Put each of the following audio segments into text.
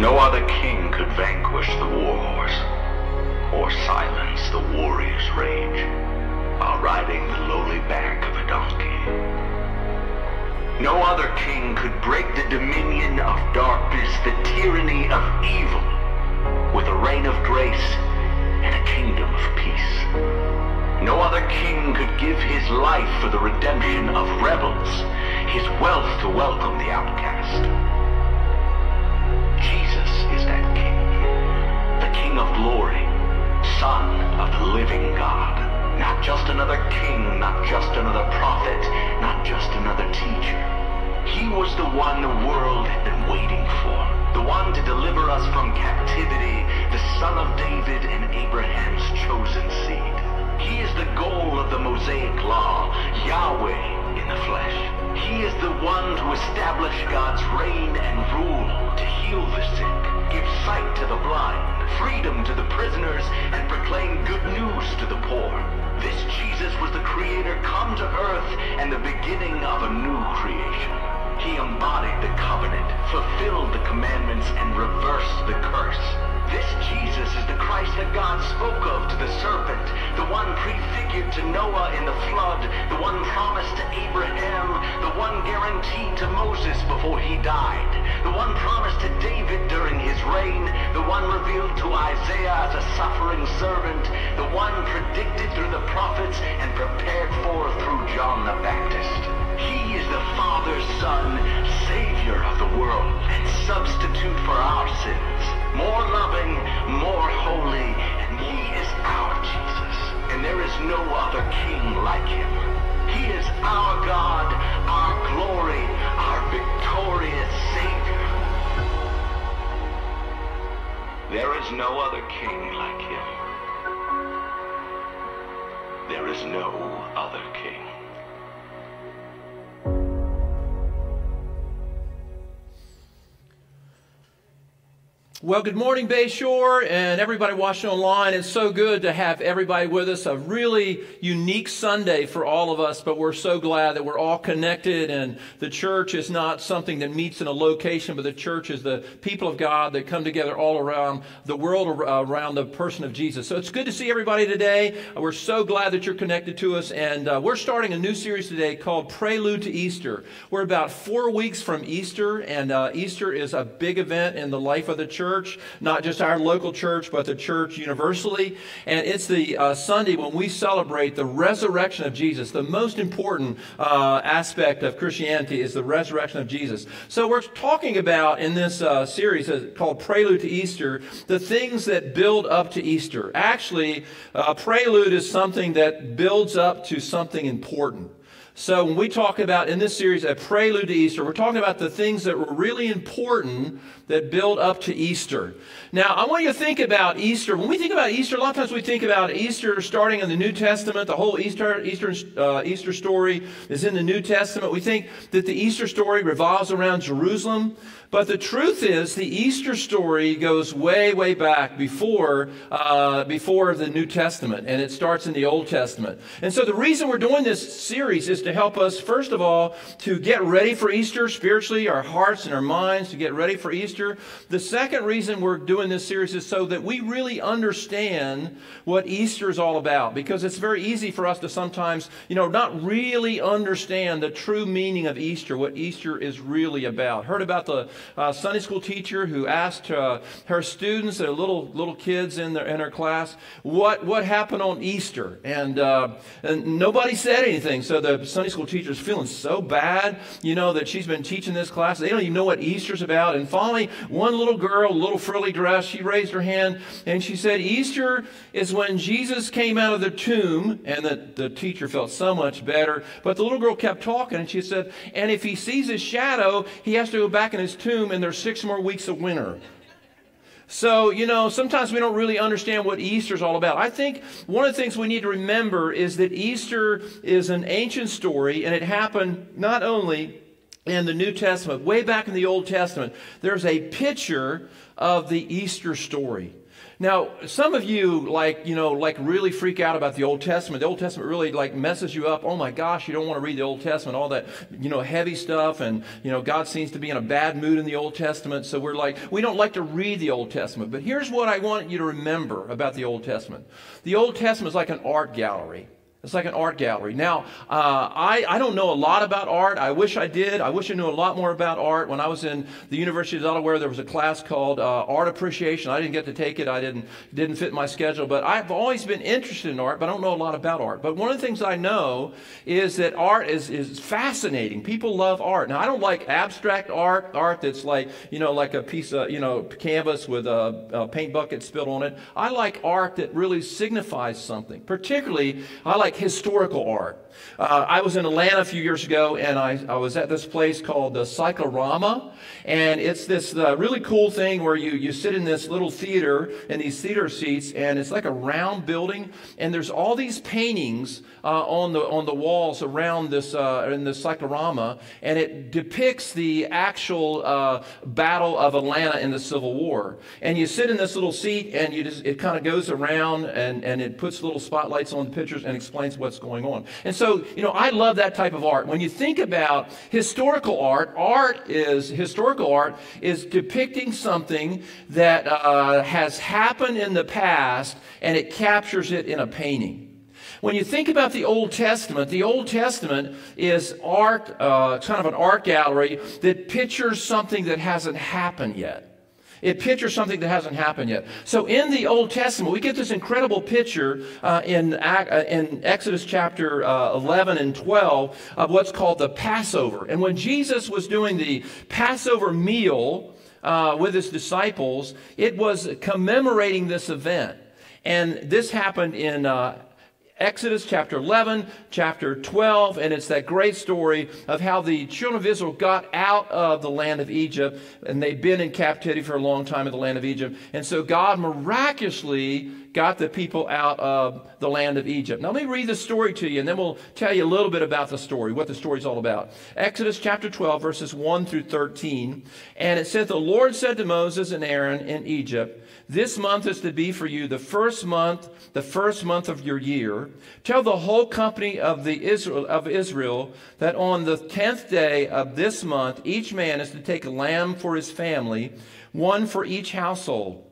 No other king could vanquish the warhorse or silence the warrior's rage while riding the lowly back of a donkey. No other king could break the dominion of darkness, the tyranny of evil, with a reign of grace and a kingdom of peace. No other king could give his life for the redemption of rebels, his wealth to welcome the outcast. Of glory, son of the living God. Not just another king, not just another prophet, not just another teacher. He was the one the world had been waiting for. The one to deliver us from captivity, the son of David and Abraham's chosen seed. He is the goal of the Mosaic law, Yahweh the flesh. He is the one to establish God's reign and rule, to heal the sick, give sight to the blind, freedom to the prisoners, and proclaim good news to the poor. This Jesus was the Creator come to earth and the beginning of a new creation. He embodied the covenant, fulfilled the commandments, and reversed the curse. This Jesus is the Christ that God spoke of to the serpent, the one prefigured to Noah in the flood, the one promised to Abraham, the one guaranteed to Moses before he died, the one promised to David during his reign, the one revealed to Isaiah as a suffering servant, the one predicted through the prophets and prepared for through John the Baptist. He is the Father's Son, Savior of the world, and substitute for our sins. More loving, more holy, and He is our Jesus. And there is no other King like Him. He is our God, our glory, our victorious Savior. There is no other King like Him. There is no other King. Well, good morning, Bayshore, and everybody watching online. It's so good to have everybody with us. A really unique Sunday for all of us, but we're so glad that we're all connected. And the church is not something that meets in a location, but the church is the people of God that come together all around the world, around the person of Jesus. So it's good to see everybody today. We're so glad that you're connected to us. And uh, we're starting a new series today called Prelude to Easter. We're about four weeks from Easter, and uh, Easter is a big event in the life of the church church, not just our local church, but the church universally. And it's the uh, Sunday when we celebrate the resurrection of Jesus. The most important uh, aspect of Christianity is the resurrection of Jesus. So we're talking about in this uh, series uh, called Prelude to Easter the things that build up to Easter. Actually, a prelude is something that builds up to something important. So when we talk about in this series a prelude to Easter, we're talking about the things that were really important that build up to Easter. Now, I want you to think about Easter. When we think about Easter, a lot of times we think about Easter starting in the New Testament. The whole Easter, Easter, uh, Easter story is in the New Testament. We think that the Easter story revolves around Jerusalem. But the truth is, the Easter story goes way, way back before, uh, before the New Testament, and it starts in the Old Testament. And so the reason we're doing this series is to help us, first of all, to get ready for Easter spiritually, our hearts and our minds, to get ready for Easter. The second reason we're doing this series is so that we really understand what Easter is all about, because it's very easy for us to sometimes, you know, not really understand the true meaning of Easter, what Easter is really about. Heard about the uh, Sunday school teacher who asked uh, her students, their little little kids in their in her class, what what happened on Easter, and uh, and nobody said anything. So the Sunday school teacher is feeling so bad, you know, that she's been teaching this class. They don't even know what Easter's about. And finally, one little girl, a little frilly dress, she raised her hand and she said, "Easter is when Jesus came out of the tomb." And the, the teacher felt so much better. But the little girl kept talking, and she said, "And if he sees his shadow, he has to go back in his tomb." Tomb and there's six more weeks of winter. So, you know, sometimes we don't really understand what Easter's all about. I think one of the things we need to remember is that Easter is an ancient story and it happened not only in the New Testament, way back in the Old Testament, there's a picture of the Easter story. Now, some of you like, you know, like really freak out about the Old Testament. The Old Testament really like messes you up. Oh my gosh, you don't want to read the Old Testament, all that, you know, heavy stuff. And, you know, God seems to be in a bad mood in the Old Testament. So we're like, we don't like to read the Old Testament. But here's what I want you to remember about the Old Testament. The Old Testament is like an art gallery. It's like an art gallery. Now, uh, I, I don't know a lot about art. I wish I did. I wish I knew a lot more about art. When I was in the University of Delaware, there was a class called uh, Art Appreciation. I didn't get to take it. I didn't didn't fit my schedule. But I've always been interested in art, but I don't know a lot about art. But one of the things I know is that art is, is fascinating. People love art. Now, I don't like abstract art, art that's like, you know, like a piece of, you know, canvas with a, a paint bucket spilled on it. I like art that really signifies something. Particularly, I like like historical art. Uh, I was in Atlanta a few years ago, and I, I was at this place called the Cyclorama, and it's this uh, really cool thing where you, you sit in this little theater in these theater seats, and it's like a round building, and there's all these paintings uh, on the on the walls around this uh, in the Cyclorama, and it depicts the actual uh, battle of Atlanta in the Civil War. And you sit in this little seat, and you just it kind of goes around, and and it puts little spotlights on the pictures and explains what's going on. And so so, you know, I love that type of art. When you think about historical art, art is, historical art is depicting something that uh, has happened in the past and it captures it in a painting. When you think about the Old Testament, the Old Testament is art, uh, kind of an art gallery that pictures something that hasn't happened yet. It pictures something that hasn't happened yet. So in the Old Testament, we get this incredible picture uh, in, uh, in Exodus chapter uh, 11 and 12 of what's called the Passover. And when Jesus was doing the Passover meal uh, with his disciples, it was commemorating this event. And this happened in uh, Exodus chapter 11, chapter 12, and it's that great story of how the children of Israel got out of the land of Egypt, and they'd been in captivity for a long time in the land of Egypt. And so God miraculously got the people out of the land of Egypt. Now, let me read the story to you, and then we'll tell you a little bit about the story, what the story's all about. Exodus chapter 12, verses 1 through 13. And it said, The Lord said to Moses and Aaron in Egypt, this month is to be for you the first month, the first month of your year. Tell the whole company of the Israel of Israel that on the tenth day of this month, each man is to take a lamb for his family, one for each household.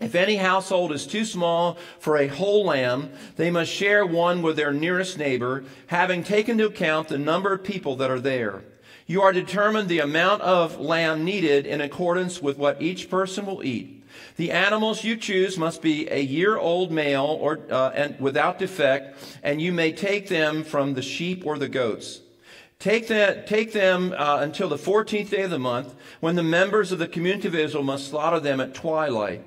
If any household is too small for a whole lamb, they must share one with their nearest neighbor, having taken into account the number of people that are there. You are determined the amount of lamb needed in accordance with what each person will eat. The animals you choose must be a year old male or uh, and without defect, and you may take them from the sheep or the goats. Take, that, take them uh, until the 14th day of the month, when the members of the community of Israel must slaughter them at twilight.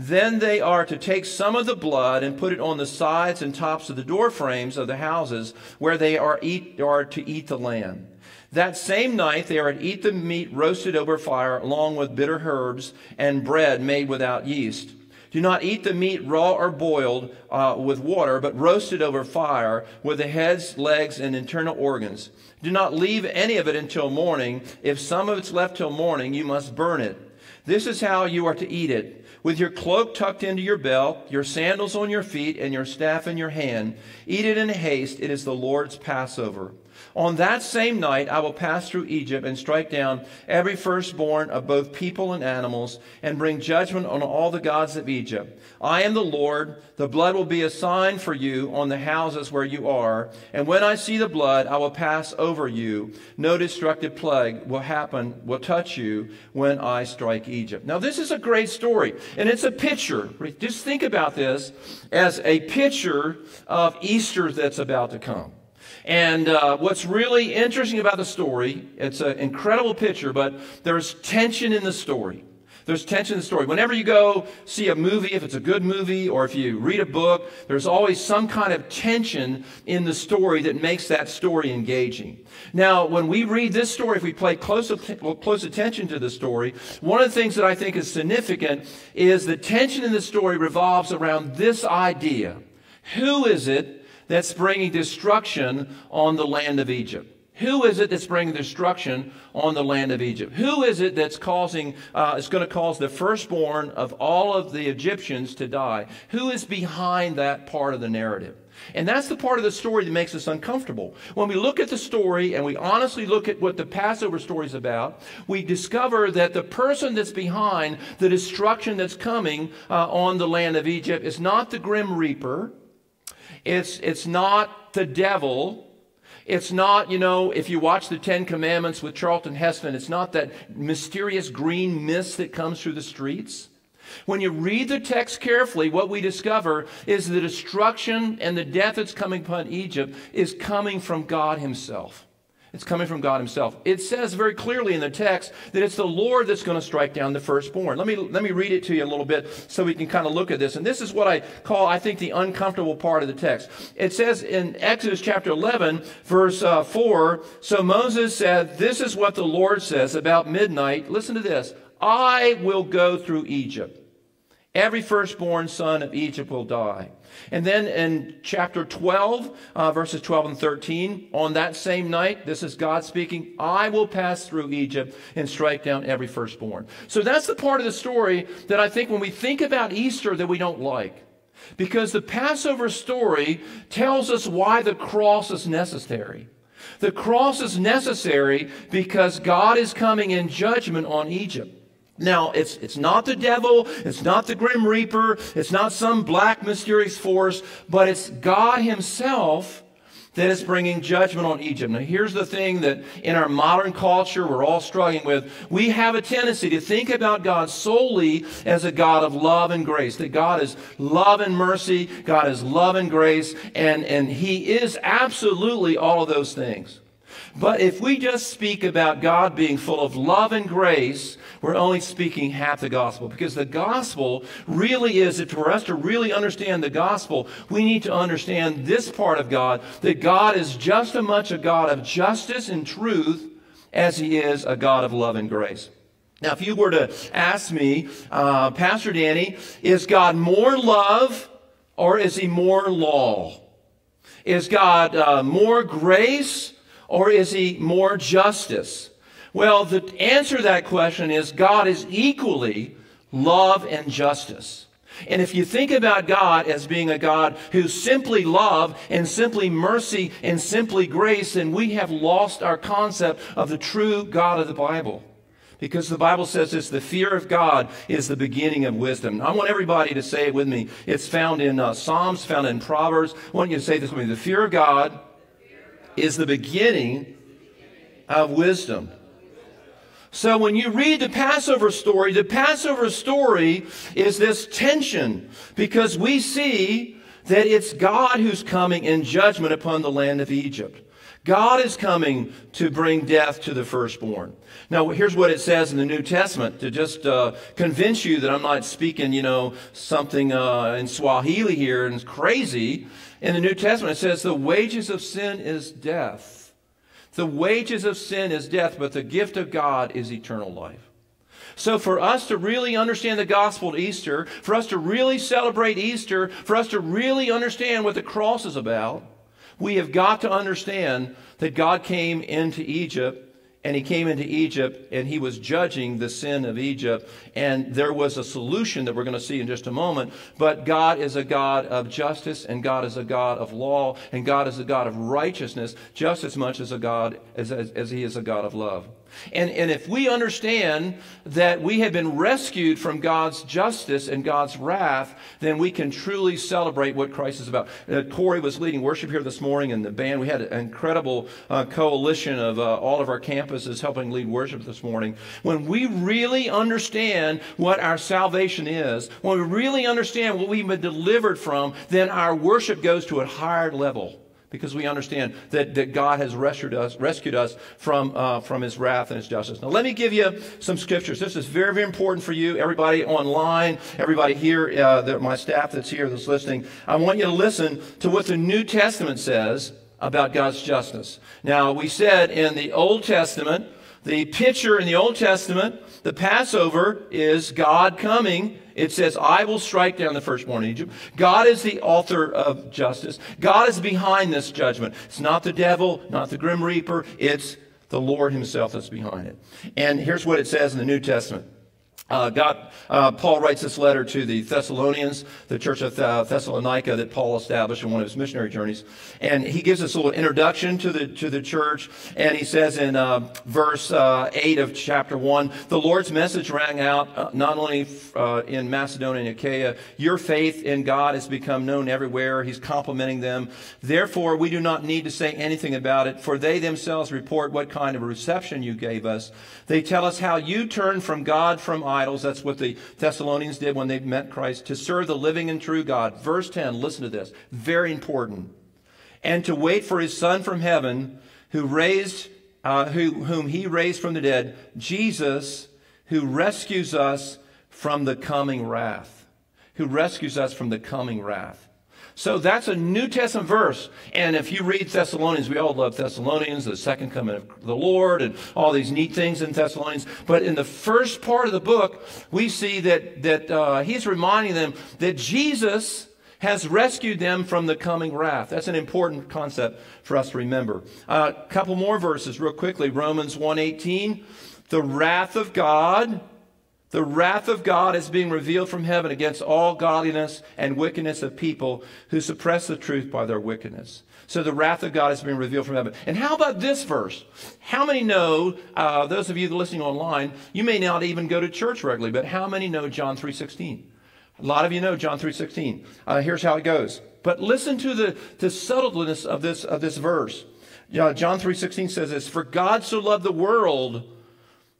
Then they are to take some of the blood and put it on the sides and tops of the door frames of the houses where they are, eat, are to eat the lamb. That same night they are to eat the meat roasted over fire along with bitter herbs and bread made without yeast. Do not eat the meat raw or boiled uh, with water, but roasted over fire with the heads, legs, and internal organs. Do not leave any of it until morning. If some of it's left till morning, you must burn it. This is how you are to eat it. With your cloak tucked into your belt, your sandals on your feet, and your staff in your hand. Eat it in haste. It is the Lord's Passover. On that same night I will pass through Egypt and strike down every firstborn of both people and animals and bring judgment on all the gods of Egypt. I am the Lord. The blood will be a sign for you on the houses where you are. And when I see the blood, I will pass over you. No destructive plague will happen, will touch you when I strike Egypt. Now, this is a great story, and it's a picture. Just think about this as a picture of Easter that's about to come. And uh, what's really interesting about the story, it's an incredible picture, but there's tension in the story. There's tension in the story. Whenever you go see a movie, if it's a good movie, or if you read a book, there's always some kind of tension in the story that makes that story engaging. Now, when we read this story, if we pay close, close attention to the story, one of the things that I think is significant is the tension in the story revolves around this idea. Who is it that's bringing destruction on the land of Egypt. Who is it that's bringing destruction on the land of Egypt? Who is it that's causing, uh, is going to cause the firstborn of all of the Egyptians to die? Who is behind that part of the narrative? And that's the part of the story that makes us uncomfortable. When we look at the story and we honestly look at what the Passover story is about, we discover that the person that's behind the destruction that's coming uh, on the land of Egypt is not the grim reaper. It's, it's not the devil. It's not, you know, if you watch the Ten Commandments with Charlton Heston, it's not that mysterious green mist that comes through the streets. When you read the text carefully, what we discover is the destruction and the death that's coming upon Egypt is coming from God Himself. It's coming from God Himself. It says very clearly in the text that it's the Lord that's going to strike down the firstborn. Let me, let me read it to you a little bit so we can kind of look at this. And this is what I call, I think, the uncomfortable part of the text. It says in Exodus chapter 11, verse uh, 4 So Moses said, This is what the Lord says about midnight. Listen to this I will go through Egypt. Every firstborn son of Egypt will die. And then in chapter 12, uh, verses 12 and 13, on that same night, this is God speaking, I will pass through Egypt and strike down every firstborn. So that's the part of the story that I think when we think about Easter that we don't like. Because the Passover story tells us why the cross is necessary. The cross is necessary because God is coming in judgment on Egypt. Now, it's, it's not the devil, it's not the grim reaper, it's not some black mysterious force, but it's God Himself that is bringing judgment on Egypt. Now, here's the thing that in our modern culture we're all struggling with. We have a tendency to think about God solely as a God of love and grace, that God is love and mercy, God is love and grace, and, and He is absolutely all of those things. But if we just speak about God being full of love and grace, we're only speaking half the gospel because the gospel really is that for us to really understand the gospel, we need to understand this part of God that God is just as much a God of justice and truth as he is a God of love and grace. Now, if you were to ask me, uh, Pastor Danny, is God more love or is he more law? Is God uh, more grace or is he more justice? Well, the answer to that question is God is equally love and justice. And if you think about God as being a God who's simply love and simply mercy and simply grace, then we have lost our concept of the true God of the Bible. Because the Bible says this the fear of God is the beginning of wisdom. I want everybody to say it with me. It's found in uh, Psalms, found in Proverbs. I want you to say this with me. The fear of God is the beginning of wisdom. So when you read the Passover story, the Passover story is this tension because we see that it's God who's coming in judgment upon the land of Egypt. God is coming to bring death to the firstborn. Now, here's what it says in the New Testament to just uh, convince you that I'm not speaking, you know, something uh, in Swahili here and crazy. In the New Testament, it says, The wages of sin is death. The wages of sin is death, but the gift of God is eternal life. So, for us to really understand the gospel at Easter, for us to really celebrate Easter, for us to really understand what the cross is about, we have got to understand that God came into Egypt and he came into Egypt and he was judging the sin of Egypt. And there was a solution that we're going to see in just a moment. But God is a God of justice and God is a God of law and God is a God of righteousness just as much as a God as, as, as he is a God of love. And, and if we understand that we have been rescued from God's justice and God's wrath, then we can truly celebrate what Christ is about. Uh, Corey was leading worship here this morning, and the band, we had an incredible uh, coalition of uh, all of our campuses helping lead worship this morning. When we really understand what our salvation is, when we really understand what we've been delivered from, then our worship goes to a higher level because we understand that, that God has rescued us, rescued us from, uh, from his wrath and his justice. Now, let me give you some scriptures. This is very, very important for you, everybody online, everybody here, uh, my staff that's here that's listening. I want you to listen to what the New Testament says about God's justice. Now, we said in the Old Testament, the picture in the Old Testament, the Passover is God coming it says, I will strike down the firstborn in Egypt. God is the author of justice. God is behind this judgment. It's not the devil, not the grim reaper. It's the Lord himself that's behind it. And here's what it says in the New Testament. Uh, God, uh, Paul writes this letter to the Thessalonians, the church of Thessalonica that Paul established in one of his missionary journeys. And he gives us a little introduction to the, to the church. And he says in uh, verse uh, 8 of chapter 1 the Lord's message rang out uh, not only uh, in Macedonia and Achaia, your faith in God has become known everywhere. He's complimenting them. Therefore, we do not need to say anything about it, for they themselves report what kind of reception you gave us. They tell us how you turned from God from idols. That's what the Thessalonians did when they met Christ, to serve the living and true God. Verse 10, listen to this. Very important. And to wait for his Son from heaven, who raised, uh, who, whom he raised from the dead, Jesus, who rescues us from the coming wrath. Who rescues us from the coming wrath. So that's a New Testament verse. And if you read Thessalonians, we all love Thessalonians, the second coming of the Lord, and all these neat things in Thessalonians. But in the first part of the book, we see that, that uh, he's reminding them that Jesus has rescued them from the coming wrath. That's an important concept for us to remember. A uh, couple more verses real quickly. Romans 1.18, the wrath of God the wrath of God is being revealed from heaven against all godliness and wickedness of people who suppress the truth by their wickedness. So the wrath of God is being revealed from heaven. And how about this verse? How many know, uh, those of you listening online, you may not even go to church regularly, but how many know John 3.16? A lot of you know John 3.16. Uh, here's how it goes. But listen to the, the subtleness of this, of this verse. Uh, John 3.16 says this, For God so loved the world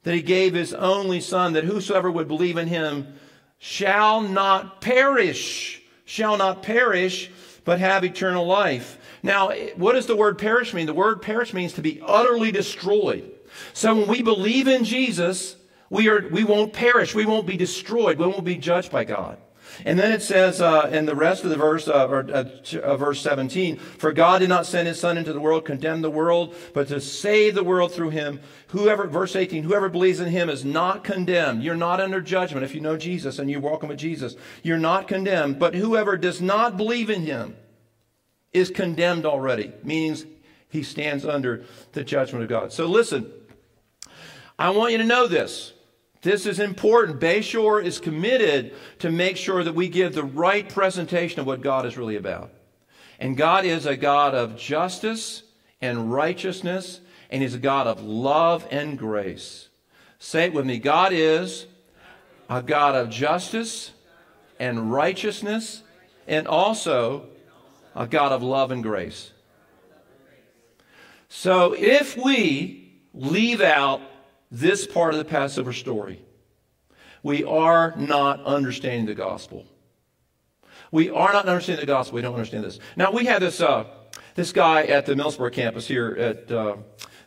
that he gave his only son, that whosoever would believe in him shall not perish, shall not perish, but have eternal life. Now, what does the word perish mean? The word perish means to be utterly destroyed. So when we believe in Jesus, we, are, we won't perish. We won't be destroyed. We won't be judged by God. And then it says uh, in the rest of the verse, uh, or uh, uh, verse 17, For God did not send his Son into the world, condemn the world, but to save the world through him. Whoever, verse 18, whoever believes in him is not condemned. You're not under judgment if you know Jesus and you walk with Jesus. You're not condemned. But whoever does not believe in him is condemned already, meaning he stands under the judgment of God. So listen, I want you to know this. This is important. Bayshore is committed to make sure that we give the right presentation of what God is really about. And God is a God of justice and righteousness, and He's a God of love and grace. Say it with me God is a God of justice and righteousness, and also a God of love and grace. So if we leave out this part of the Passover story, we are not understanding the gospel. We are not understanding the gospel. We don't understand this. Now, we have this, uh, this guy at the Millsboro campus here at uh,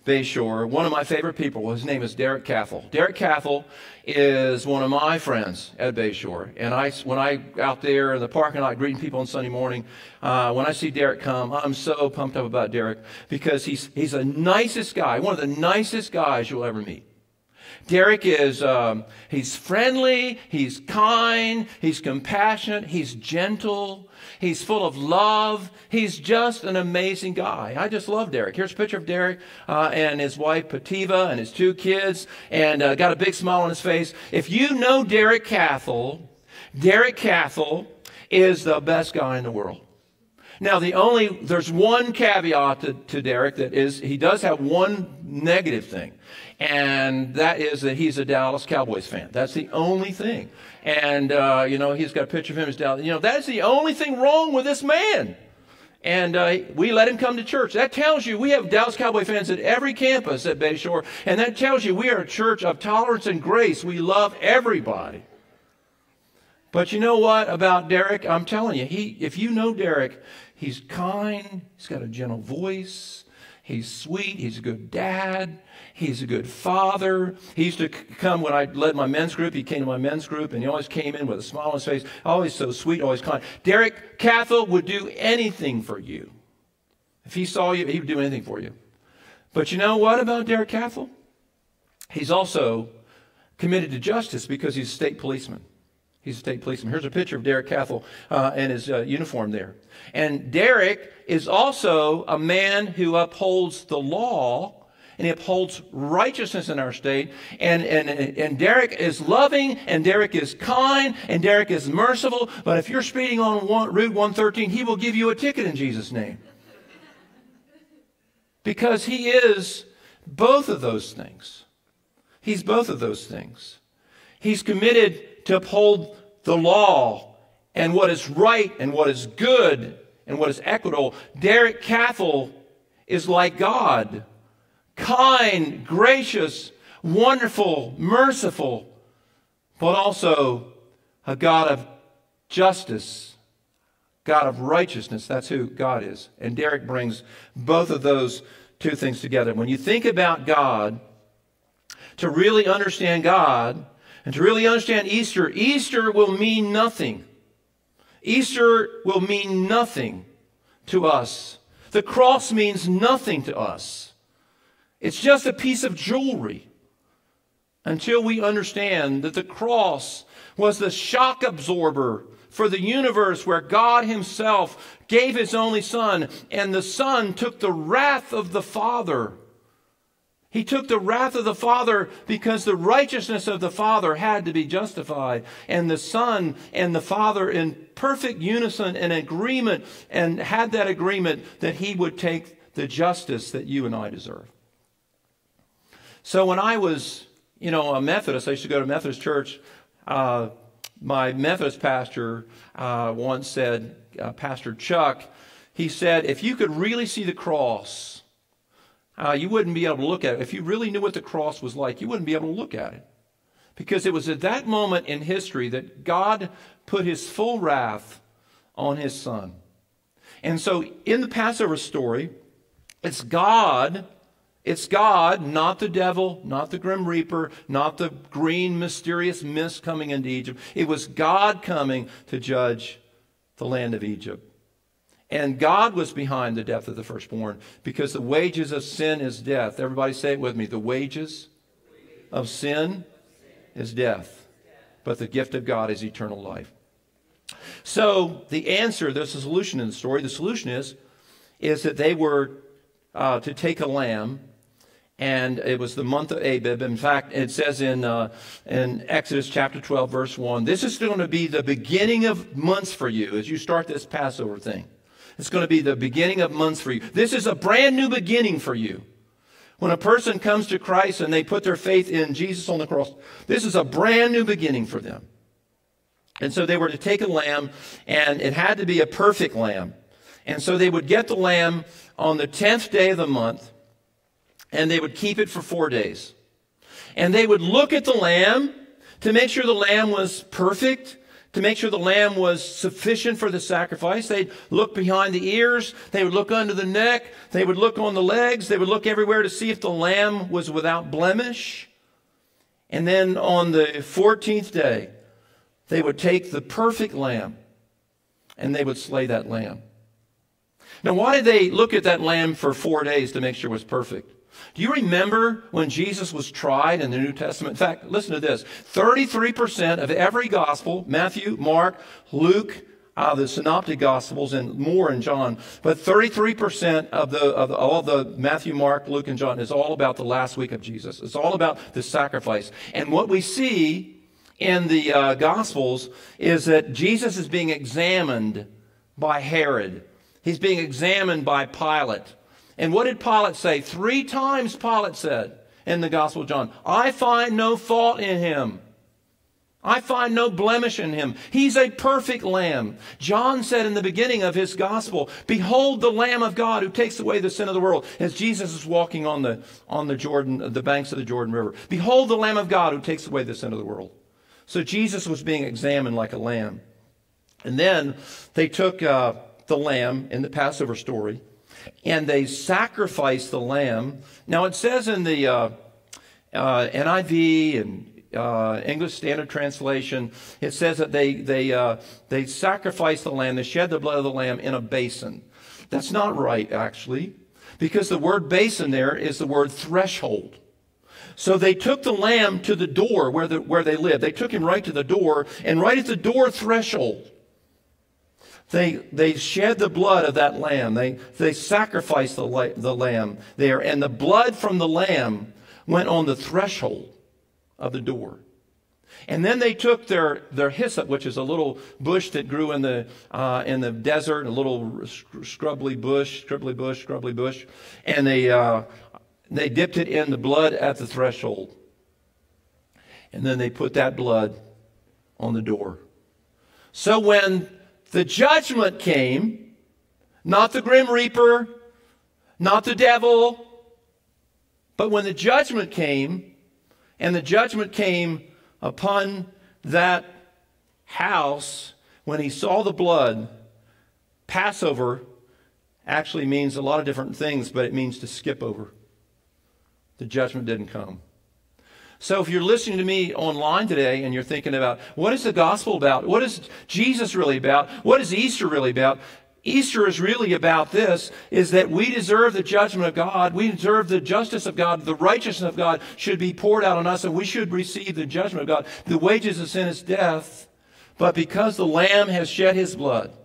Bayshore, one of my favorite people. His name is Derek Cathell. Derek Cathell is one of my friends at Bayshore. And I, when I out there in the parking lot greeting people on Sunday morning, uh, when I see Derek come, I'm so pumped up about Derek because he's, he's the nicest guy, one of the nicest guys you'll ever meet. Derek is, um, he's friendly, he's kind, he's compassionate, he's gentle, he's full of love. He's just an amazing guy. I just love Derek. Here's a picture of Derek uh, and his wife Pativa and his two kids, and uh, got a big smile on his face. If you know Derek Cathell, Derek Cathell is the best guy in the world. Now, the only, there's one caveat to, to Derek that is, he does have one negative thing and that is that he's a Dallas Cowboys fan. That's the only thing. And, uh, you know, he's got a picture of him as Dallas. You know, that's the only thing wrong with this man. And uh, we let him come to church. That tells you we have Dallas Cowboy fans at every campus at Bayshore. And that tells you we are a church of tolerance and grace. We love everybody. But you know what about Derek? I'm telling you, he, if you know Derek, he's kind, he's got a gentle voice, he's sweet, he's a good dad. He's a good father. He used to come when I led my men's group. He came to my men's group, and he always came in with a smile on his face. Always so sweet, always kind. Derek Cathell would do anything for you. If he saw you, he would do anything for you. But you know what about Derek Cathell? He's also committed to justice because he's a state policeman. He's a state policeman. Here's a picture of Derek Cathell uh, in his uh, uniform there. And Derek is also a man who upholds the law and he upholds righteousness in our state. And, and, and Derek is loving, and Derek is kind, and Derek is merciful. But if you're speeding on one, Route 113, he will give you a ticket in Jesus' name. Because he is both of those things. He's both of those things. He's committed to uphold the law and what is right and what is good and what is equitable. Derek Cathell is like God kind, gracious, wonderful, merciful, but also a God of justice, God of righteousness. That's who God is. And Derek brings both of those two things together. When you think about God, to really understand God and to really understand Easter, Easter will mean nothing. Easter will mean nothing to us. The cross means nothing to us. It's just a piece of jewelry until we understand that the cross was the shock absorber for the universe where God Himself gave His only Son, and the Son took the wrath of the Father. He took the wrath of the Father because the righteousness of the Father had to be justified. And the Son and the Father, in perfect unison and agreement, and had that agreement that He would take the justice that you and I deserve. So when I was, you know, a Methodist, I used to go to Methodist church. Uh, my Methodist pastor uh, once said, uh, Pastor Chuck, he said, if you could really see the cross, uh, you wouldn't be able to look at it. If you really knew what the cross was like, you wouldn't be able to look at it. Because it was at that moment in history that God put his full wrath on his son. And so in the Passover story, it's God it's God, not the devil, not the grim reaper, not the green mysterious mist coming into Egypt. It was God coming to judge the land of Egypt. And God was behind the death of the firstborn because the wages of sin is death. Everybody say it with me. The wages of sin is death, but the gift of God is eternal life. So the answer, there's a solution in the story. The solution is, is that they were uh, to take a lamb and it was the month of Abib. In fact, it says in, uh, in Exodus chapter 12, verse 1, this is going to be the beginning of months for you as you start this Passover thing. It's going to be the beginning of months for you. This is a brand new beginning for you. When a person comes to Christ and they put their faith in Jesus on the cross, this is a brand new beginning for them. And so they were to take a lamb, and it had to be a perfect lamb. And so they would get the lamb on the 10th day of the month and they would keep it for four days. And they would look at the lamb to make sure the lamb was perfect, to make sure the lamb was sufficient for the sacrifice. They'd look behind the ears, they would look under the neck, they would look on the legs, they would look everywhere to see if the lamb was without blemish. And then on the 14th day, they would take the perfect lamb and they would slay that lamb. Now, why did they look at that lamb for four days to make sure it was perfect? Do you remember when Jesus was tried in the New Testament? In fact, listen to this. 33% of every gospel, Matthew, Mark, Luke, uh, the synoptic gospels and more in john but 33% of the of all the matthew mark luke and john is all about the last week of jesus. It's all about the sacrifice. And what we see in the uh, gospels is that jesus is being examined by herod. He's being examined by pilate and what did Pilate say? Three times Pilate said in the Gospel of John, I find no fault in him. I find no blemish in him. He's a perfect lamb. John said in the beginning of his gospel, Behold the Lamb of God who takes away the sin of the world, as Jesus is walking on the, on the Jordan, the banks of the Jordan River. Behold the Lamb of God who takes away the sin of the world. So Jesus was being examined like a lamb. And then they took uh, the lamb in the Passover story and they sacrificed the lamb. Now it says in the uh, uh, NIV and uh, English Standard Translation, it says that they they uh, they sacrificed the lamb, they shed the blood of the lamb in a basin. That's not right, actually, because the word basin there is the word threshold. So they took the lamb to the door where, the, where they lived. They took him right to the door, and right at the door threshold, they, they shed the blood of that lamb. They, they sacrificed the, la- the lamb there, and the blood from the lamb went on the threshold of the door. And then they took their, their hyssop, which is a little bush that grew in the, uh, in the desert, a little scrubbly bush, scrubbly bush, scrubbly bush, and they, uh, they dipped it in the blood at the threshold. And then they put that blood on the door. So when the judgment came, not the grim reaper, not the devil, but when the judgment came, and the judgment came upon that house when he saw the blood, Passover actually means a lot of different things, but it means to skip over. The judgment didn't come. So if you're listening to me online today and you're thinking about what is the gospel about? What is Jesus really about? What is Easter really about? Easter is really about this is that we deserve the judgment of God. We deserve the justice of God. The righteousness of God should be poured out on us, and we should receive the judgment of God. The wages of sin is death, but because the Lamb has shed his blood,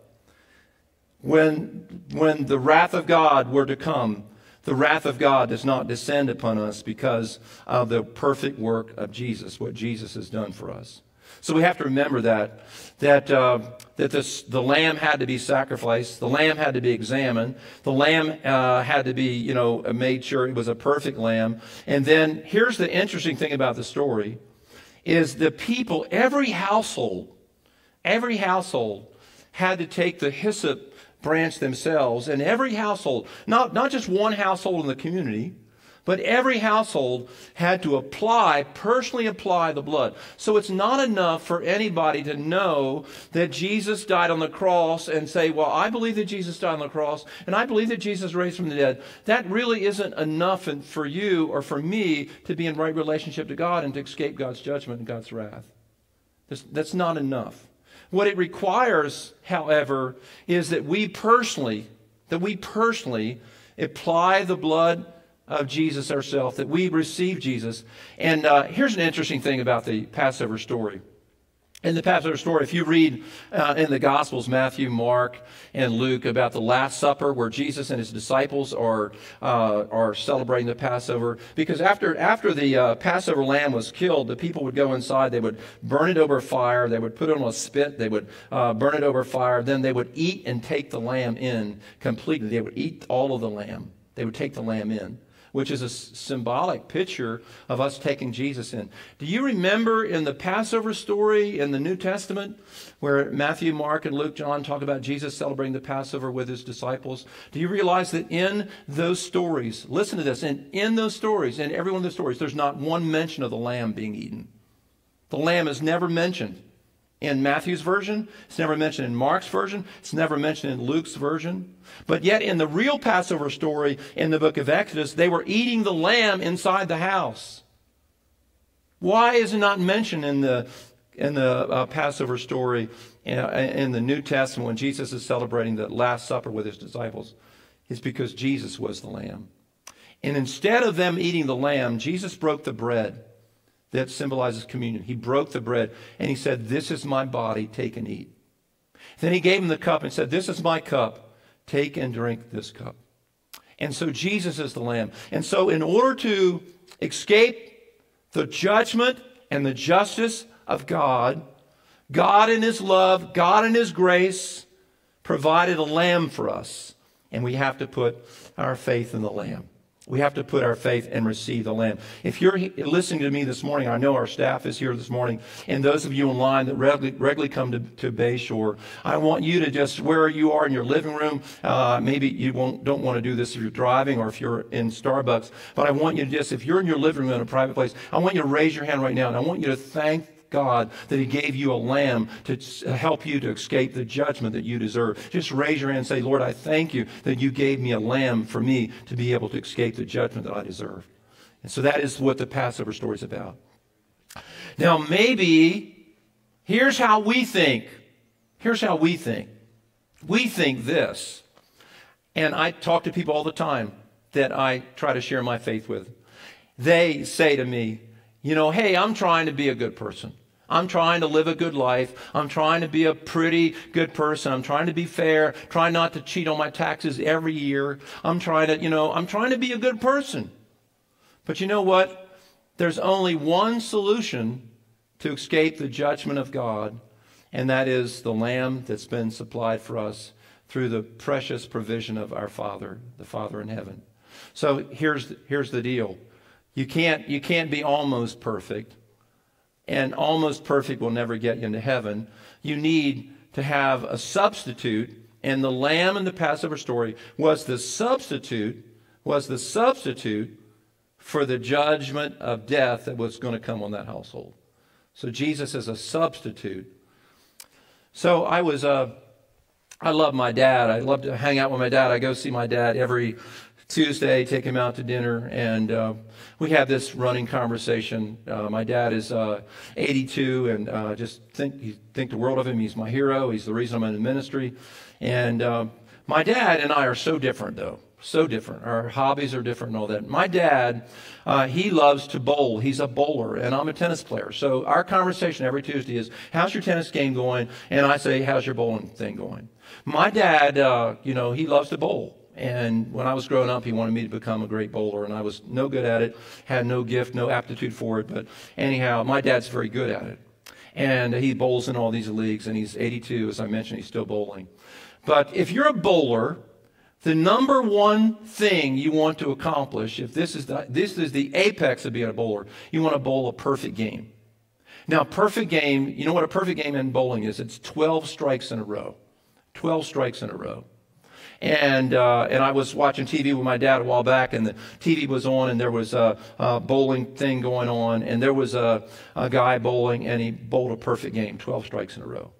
when, when the wrath of God were to come, the wrath of God does not descend upon us because of the perfect work of Jesus, what Jesus has done for us. So we have to remember that that uh, that this, the lamb had to be sacrificed, the lamb had to be examined, the lamb uh, had to be you know made sure it was a perfect lamb. And then here's the interesting thing about the story: is the people, every household, every household had to take the hyssop branch themselves, and every household, not not just one household in the community but every household had to apply, personally apply the blood. So it's not enough for anybody to know that Jesus died on the cross and say, Well, I believe that Jesus died on the cross and I believe that Jesus raised from the dead. That really isn't enough for you or for me to be in right relationship to God and to escape God's judgment and God's wrath. That's not enough. What it requires, however, is that we personally, that we personally apply the blood of Jesus ourselves, that we receive Jesus. And uh, here's an interesting thing about the Passover story. In the Passover story, if you read uh, in the Gospels, Matthew, Mark, and Luke, about the Last Supper, where Jesus and his disciples are uh, are celebrating the Passover, because after after the uh, Passover lamb was killed, the people would go inside, they would burn it over fire, they would put it on a spit, they would uh, burn it over fire, then they would eat and take the lamb in completely. They would eat all of the lamb. They would take the lamb in which is a symbolic picture of us taking Jesus in. Do you remember in the Passover story in the New Testament where Matthew, Mark, and Luke, John talk about Jesus celebrating the Passover with his disciples? Do you realize that in those stories, listen to this, and in those stories, in every one of the stories, there's not one mention of the lamb being eaten. The lamb is never mentioned in Matthew's version. It's never mentioned in Mark's version. It's never mentioned in Luke's version. But yet, in the real Passover story in the book of Exodus, they were eating the lamb inside the house. Why is it not mentioned in the in the uh, Passover story in, uh, in the New Testament when Jesus is celebrating the Last Supper with his disciples? It's because Jesus was the lamb. And instead of them eating the lamb, Jesus broke the bread that symbolizes communion. He broke the bread and he said, This is my body, take and eat. Then he gave him the cup and said, This is my cup, take and drink this cup. And so Jesus is the Lamb. And so, in order to escape the judgment and the justice of God, God in His love, God in His grace provided a lamb for us. And we have to put our faith in the lamb. We have to put our faith and receive the Lamb. If you're listening to me this morning, I know our staff is here this morning, and those of you online that regularly, regularly come to, to Bayshore, I want you to just, where you are in your living room, uh, maybe you won't, don't want to do this if you're driving or if you're in Starbucks, but I want you to just, if you're in your living room in a private place, I want you to raise your hand right now, and I want you to thank God that He gave you a lamb to help you to escape the judgment that you deserve. Just raise your hand and say, Lord, I thank you that you gave me a lamb for me to be able to escape the judgment that I deserve. And so that is what the Passover story is about. Now, maybe here's how we think. Here's how we think. We think this. And I talk to people all the time that I try to share my faith with. they say to me, you know, hey, I'm trying to be a good person. I'm trying to live a good life. I'm trying to be a pretty good person. I'm trying to be fair, trying not to cheat on my taxes every year. I'm trying to, you know, I'm trying to be a good person. But you know what? There's only one solution to escape the judgment of God, and that is the lamb that's been supplied for us through the precious provision of our Father, the Father in heaven. So here's, here's the deal. You can't, you can't be almost perfect and almost perfect will never get you into heaven. You need to have a substitute, and the lamb in the Passover story was the substitute, was the substitute for the judgment of death that was going to come on that household. So Jesus is a substitute. So I was, uh, I love my dad. I love to hang out with my dad. I go see my dad every Tuesday, take him out to dinner, and uh, we have this running conversation. Uh, my dad is uh, 82, and uh, just think think the world of him. He's my hero. He's the reason I'm in the ministry. And uh, my dad and I are so different, though. So different. Our hobbies are different and all that. My dad, uh, he loves to bowl. He's a bowler, and I'm a tennis player. So our conversation every Tuesday is, "How's your tennis game going?" And I say, "How's your bowling thing going?" My dad, you know, he loves to bowl. And when I was growing up, he wanted me to become a great bowler, and I was no good at it, had no gift, no aptitude for it. But anyhow, my dad's very good at it. And he bowls in all these leagues, and he's 82, as I mentioned, he's still bowling. But if you're a bowler, the number one thing you want to accomplish, if this is the, this is the apex of being a bowler, you want to bowl a perfect game. Now, perfect game, you know what a perfect game in bowling is? It's 12 strikes in a row. 12 strikes in a row. And, uh, and I was watching TV with my dad a while back, and the TV was on, and there was a, a bowling thing going on, and there was a, a guy bowling, and he bowled a perfect game, 12 strikes in a row.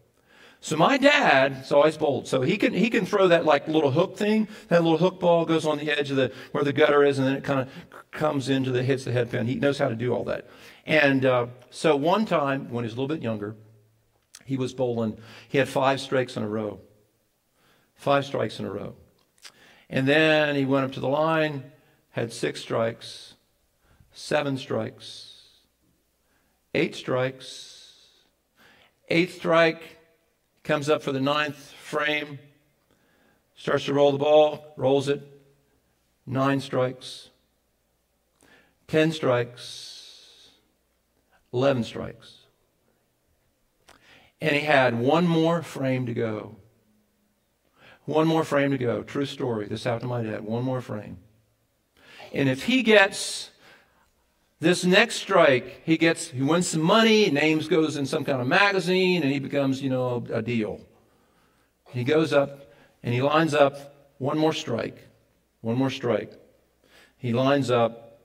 So my dad is always bowled. So he can he can throw that like little hook thing. That little hook ball goes on the edge of the where the gutter is, and then it kind of comes into the hits the head pin. He knows how to do all that. And uh, so one time when he was a little bit younger, he was bowling. He had five strikes in a row. Five strikes in a row. And then he went up to the line, had six strikes, seven strikes, eight strikes. Eighth strike comes up for the ninth frame, starts to roll the ball, rolls it. Nine strikes, ten strikes, eleven strikes. And he had one more frame to go. One more frame to go. True story. This happened to my dad. One more frame. And if he gets this next strike, he gets he wins some money, names goes in some kind of magazine, and he becomes, you know, a deal. He goes up and he lines up one more strike. One more strike. He lines up,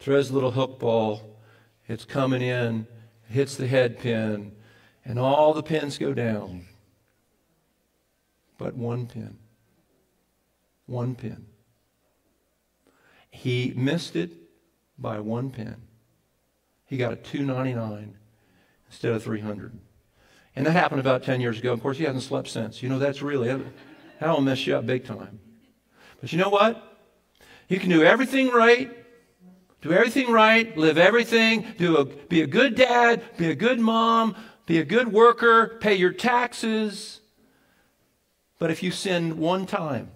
throws a little hook ball, it's coming in, hits the head pin, and all the pins go down but one pin. One pin. He missed it by one pin. He got a 299 instead of 300. And that happened about 10 years ago. Of course, he hasn't slept since. You know, that's really, that'll mess you up big time. But you know what? You can do everything right, do everything right, live everything, do a, be a good dad, be a good mom, be a good worker, pay your taxes, but if you sin one time,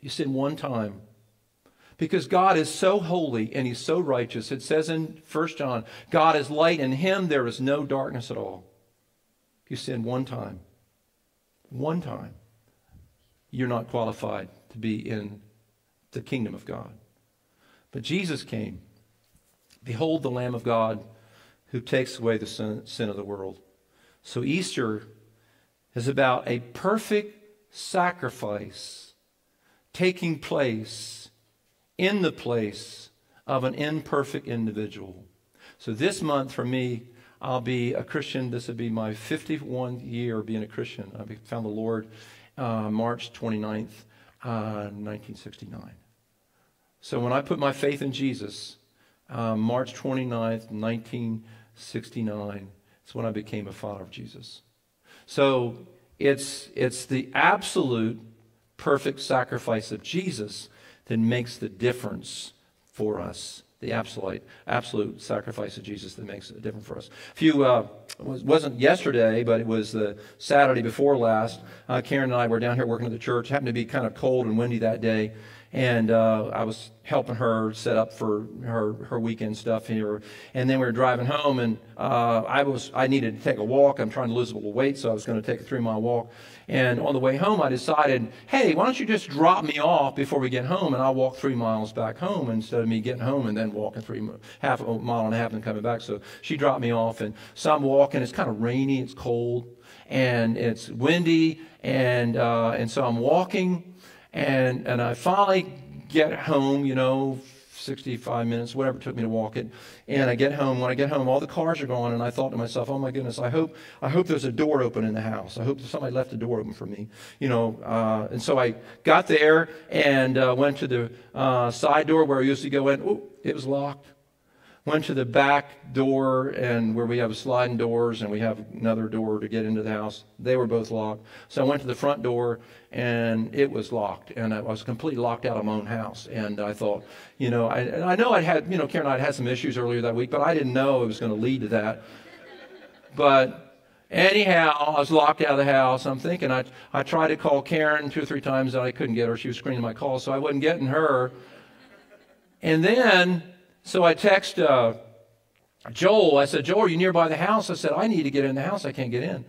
you sin one time, because God is so holy and He's so righteous. It says in 1 John, God is light, in Him there is no darkness at all. You sin one time, one time, you're not qualified to be in the kingdom of God. But Jesus came. Behold the Lamb of God who takes away the sin, sin of the world. So Easter is about a perfect sacrifice taking place in the place of an imperfect individual. So this month for me, I'll be a Christian. This would be my 51 year being a Christian. I found the Lord uh, March 29th, uh, 1969. So when I put my faith in Jesus, uh, March 29th, 1969, it's when I became a follower of Jesus. So it's, it's the absolute perfect sacrifice of Jesus that makes the difference for us. The absolute, absolute sacrifice of Jesus that makes a difference for us. A few, uh, was, wasn't yesterday, but it was the Saturday before last. Uh, Karen and I were down here working at the church. Happened to be kind of cold and windy that day and uh, I was helping her set up for her her weekend stuff here. And then we were driving home, and uh, I was I needed to take a walk. I'm trying to lose a little weight, so I was going to take a three mile walk. And on the way home, I decided, hey, why don't you just drop me off before we get home, and I'll walk three miles back home instead of me getting home and then walking three half a mile and a half and coming back. So she dropped me off, and so I'm walking. It's kind of rainy, it's cold, and it's windy, and uh, and so I'm walking and, and I finally get home, you know, 65 minutes, whatever it took me to walk it. And I get home. When I get home, all the cars are gone, and I thought to myself, "Oh my goodness! I hope I hope there's a door open in the house. I hope somebody left the door open for me." You know. Uh, and so I got there and uh, went to the uh, side door where I used to go in. Oh, it was locked went to the back door and where we have sliding doors and we have another door to get into the house. They were both locked. So I went to the front door and it was locked and I was completely locked out of my own house. And I thought, you know, I, I know I had, you know, Karen and I had some issues earlier that week, but I didn't know it was going to lead to that. But Anyhow, I was locked out of the house. I'm thinking I, I tried to call Karen two or three times and I couldn't get her. She was screening my calls, so I wasn't getting her. And then so I text uh, Joel. I said, Joel, are you nearby the house? I said, I need to get in the house. I can't get in.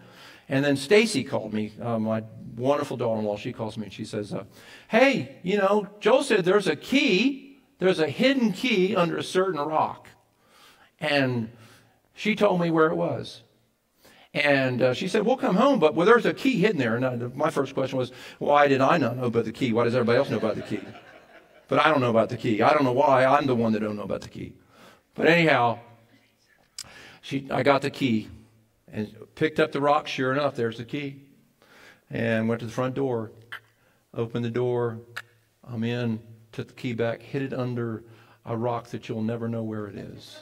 And then Stacy called me, uh, my wonderful daughter-in-law. She calls me and she says, uh, "Hey, you know, Joe said there's a key. There's a hidden key under a certain rock." And she told me where it was. And uh, she said, We'll come home, but well, there's a key hidden there. And I, my first question was, Why did I not know about the key? Why does everybody else know about the key? But I don't know about the key. I don't know why. I'm the one that don't know about the key. But anyhow, she, I got the key and picked up the rock. Sure enough, there's the key. And went to the front door, opened the door. I'm in, took the key back, hid it under a rock that you'll never know where it is.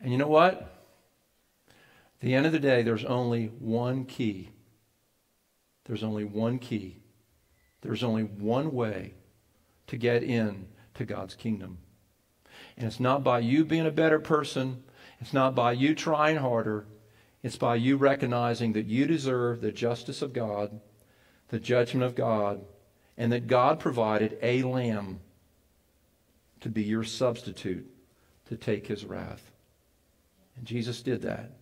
And you know what? At the end of the day, there's only one key. There's only one key there's only one way to get in to God's kingdom. And it's not by you being a better person, it's not by you trying harder, it's by you recognizing that you deserve the justice of God, the judgment of God, and that God provided a lamb to be your substitute to take his wrath. And Jesus did that.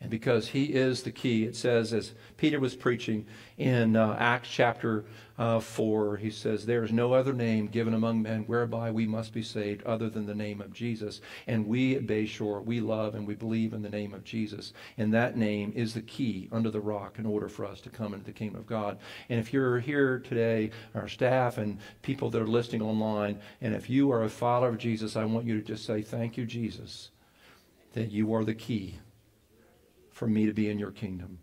And because he is the key, it says, as Peter was preaching in uh, Acts chapter uh, 4, he says, There is no other name given among men whereby we must be saved other than the name of Jesus. And we at Bayshore, we love and we believe in the name of Jesus. And that name is the key under the rock in order for us to come into the kingdom of God. And if you're here today, our staff and people that are listening online, and if you are a follower of Jesus, I want you to just say, Thank you, Jesus, that you are the key for me to be in your kingdom.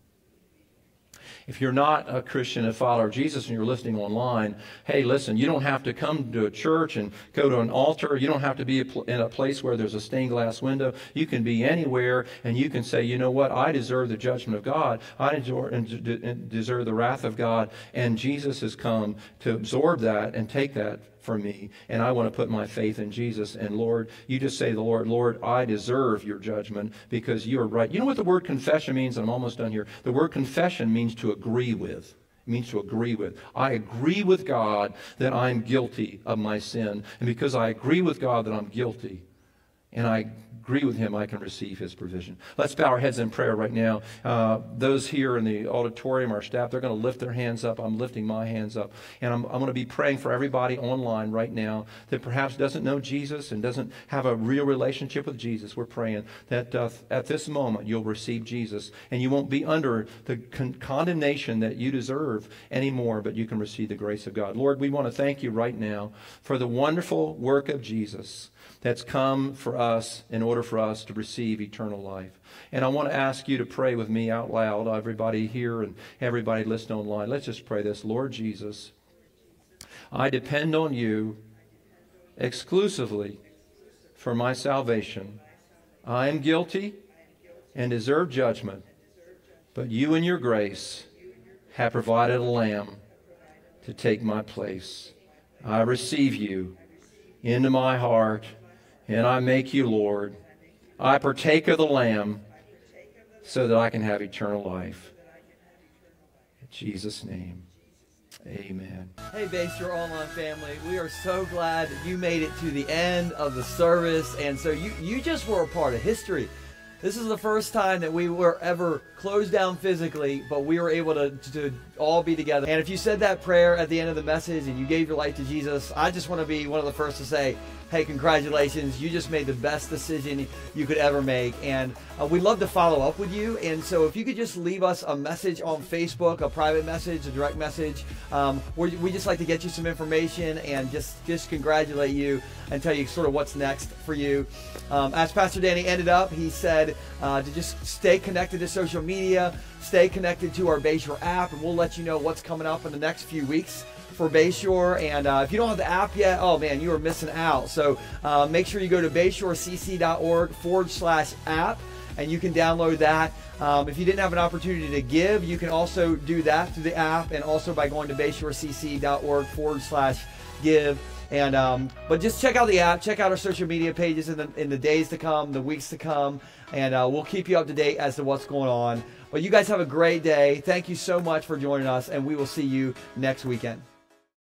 If you're not a Christian, a follower of Jesus, and you're listening online, hey, listen, you don't have to come to a church and go to an altar. You don't have to be in a place where there's a stained glass window. You can be anywhere, and you can say, you know what? I deserve the judgment of God. I deserve the wrath of God. And Jesus has come to absorb that and take that for me, and I want to put my faith in Jesus. And Lord, you just say to the Lord, Lord, I deserve your judgment because you are right. You know what the word confession means? I'm almost done here. The word confession means to agree with. It means to agree with. I agree with God that I'm guilty of my sin. And because I agree with God that I'm guilty, and I agree with him, I can receive his provision. Let's bow our heads in prayer right now. Uh, those here in the auditorium, our staff, they're going to lift their hands up. I'm lifting my hands up. And I'm, I'm going to be praying for everybody online right now that perhaps doesn't know Jesus and doesn't have a real relationship with Jesus. We're praying that uh, at this moment you'll receive Jesus and you won't be under the con- condemnation that you deserve anymore, but you can receive the grace of God. Lord, we want to thank you right now for the wonderful work of Jesus that's come for us in order for us to receive eternal life. And I want to ask you to pray with me out loud, everybody here and everybody listening online. Let's just pray this. Lord Jesus, I depend on you exclusively for my salvation. I am guilty and deserve judgment, but you in your grace have provided a lamb to take my place. I receive you into my heart, and I make you Lord. I partake of the Lamb so that I can have eternal life. In Jesus' name, amen. Hey, Bayshore Online family, we are so glad that you made it to the end of the service. And so you, you just were a part of history. This is the first time that we were ever closed down physically, but we were able to, to all be together. And if you said that prayer at the end of the message and you gave your life to Jesus, I just want to be one of the first to say, hey, congratulations. You just made the best decision you could ever make. And uh, we'd love to follow up with you. And so if you could just leave us a message on Facebook, a private message, a direct message, um, we just like to get you some information and just, just congratulate you and tell you sort of what's next for you. Um, as Pastor Danny ended up, he said uh, to just stay connected to social media, stay connected to our Bayshore app, and we'll let you know what's coming up in the next few weeks for Bayshore. And uh, if you don't have the app yet, oh man, you are missing out. So uh, make sure you go to bayshorecc.org forward slash app and you can download that. Um, if you didn't have an opportunity to give, you can also do that through the app and also by going to bayshorecc.org forward slash give. And um, but just check out the app, check out our social media pages in the in the days to come, the weeks to come, and uh, we'll keep you up to date as to what's going on. But you guys have a great day. Thank you so much for joining us, and we will see you next weekend.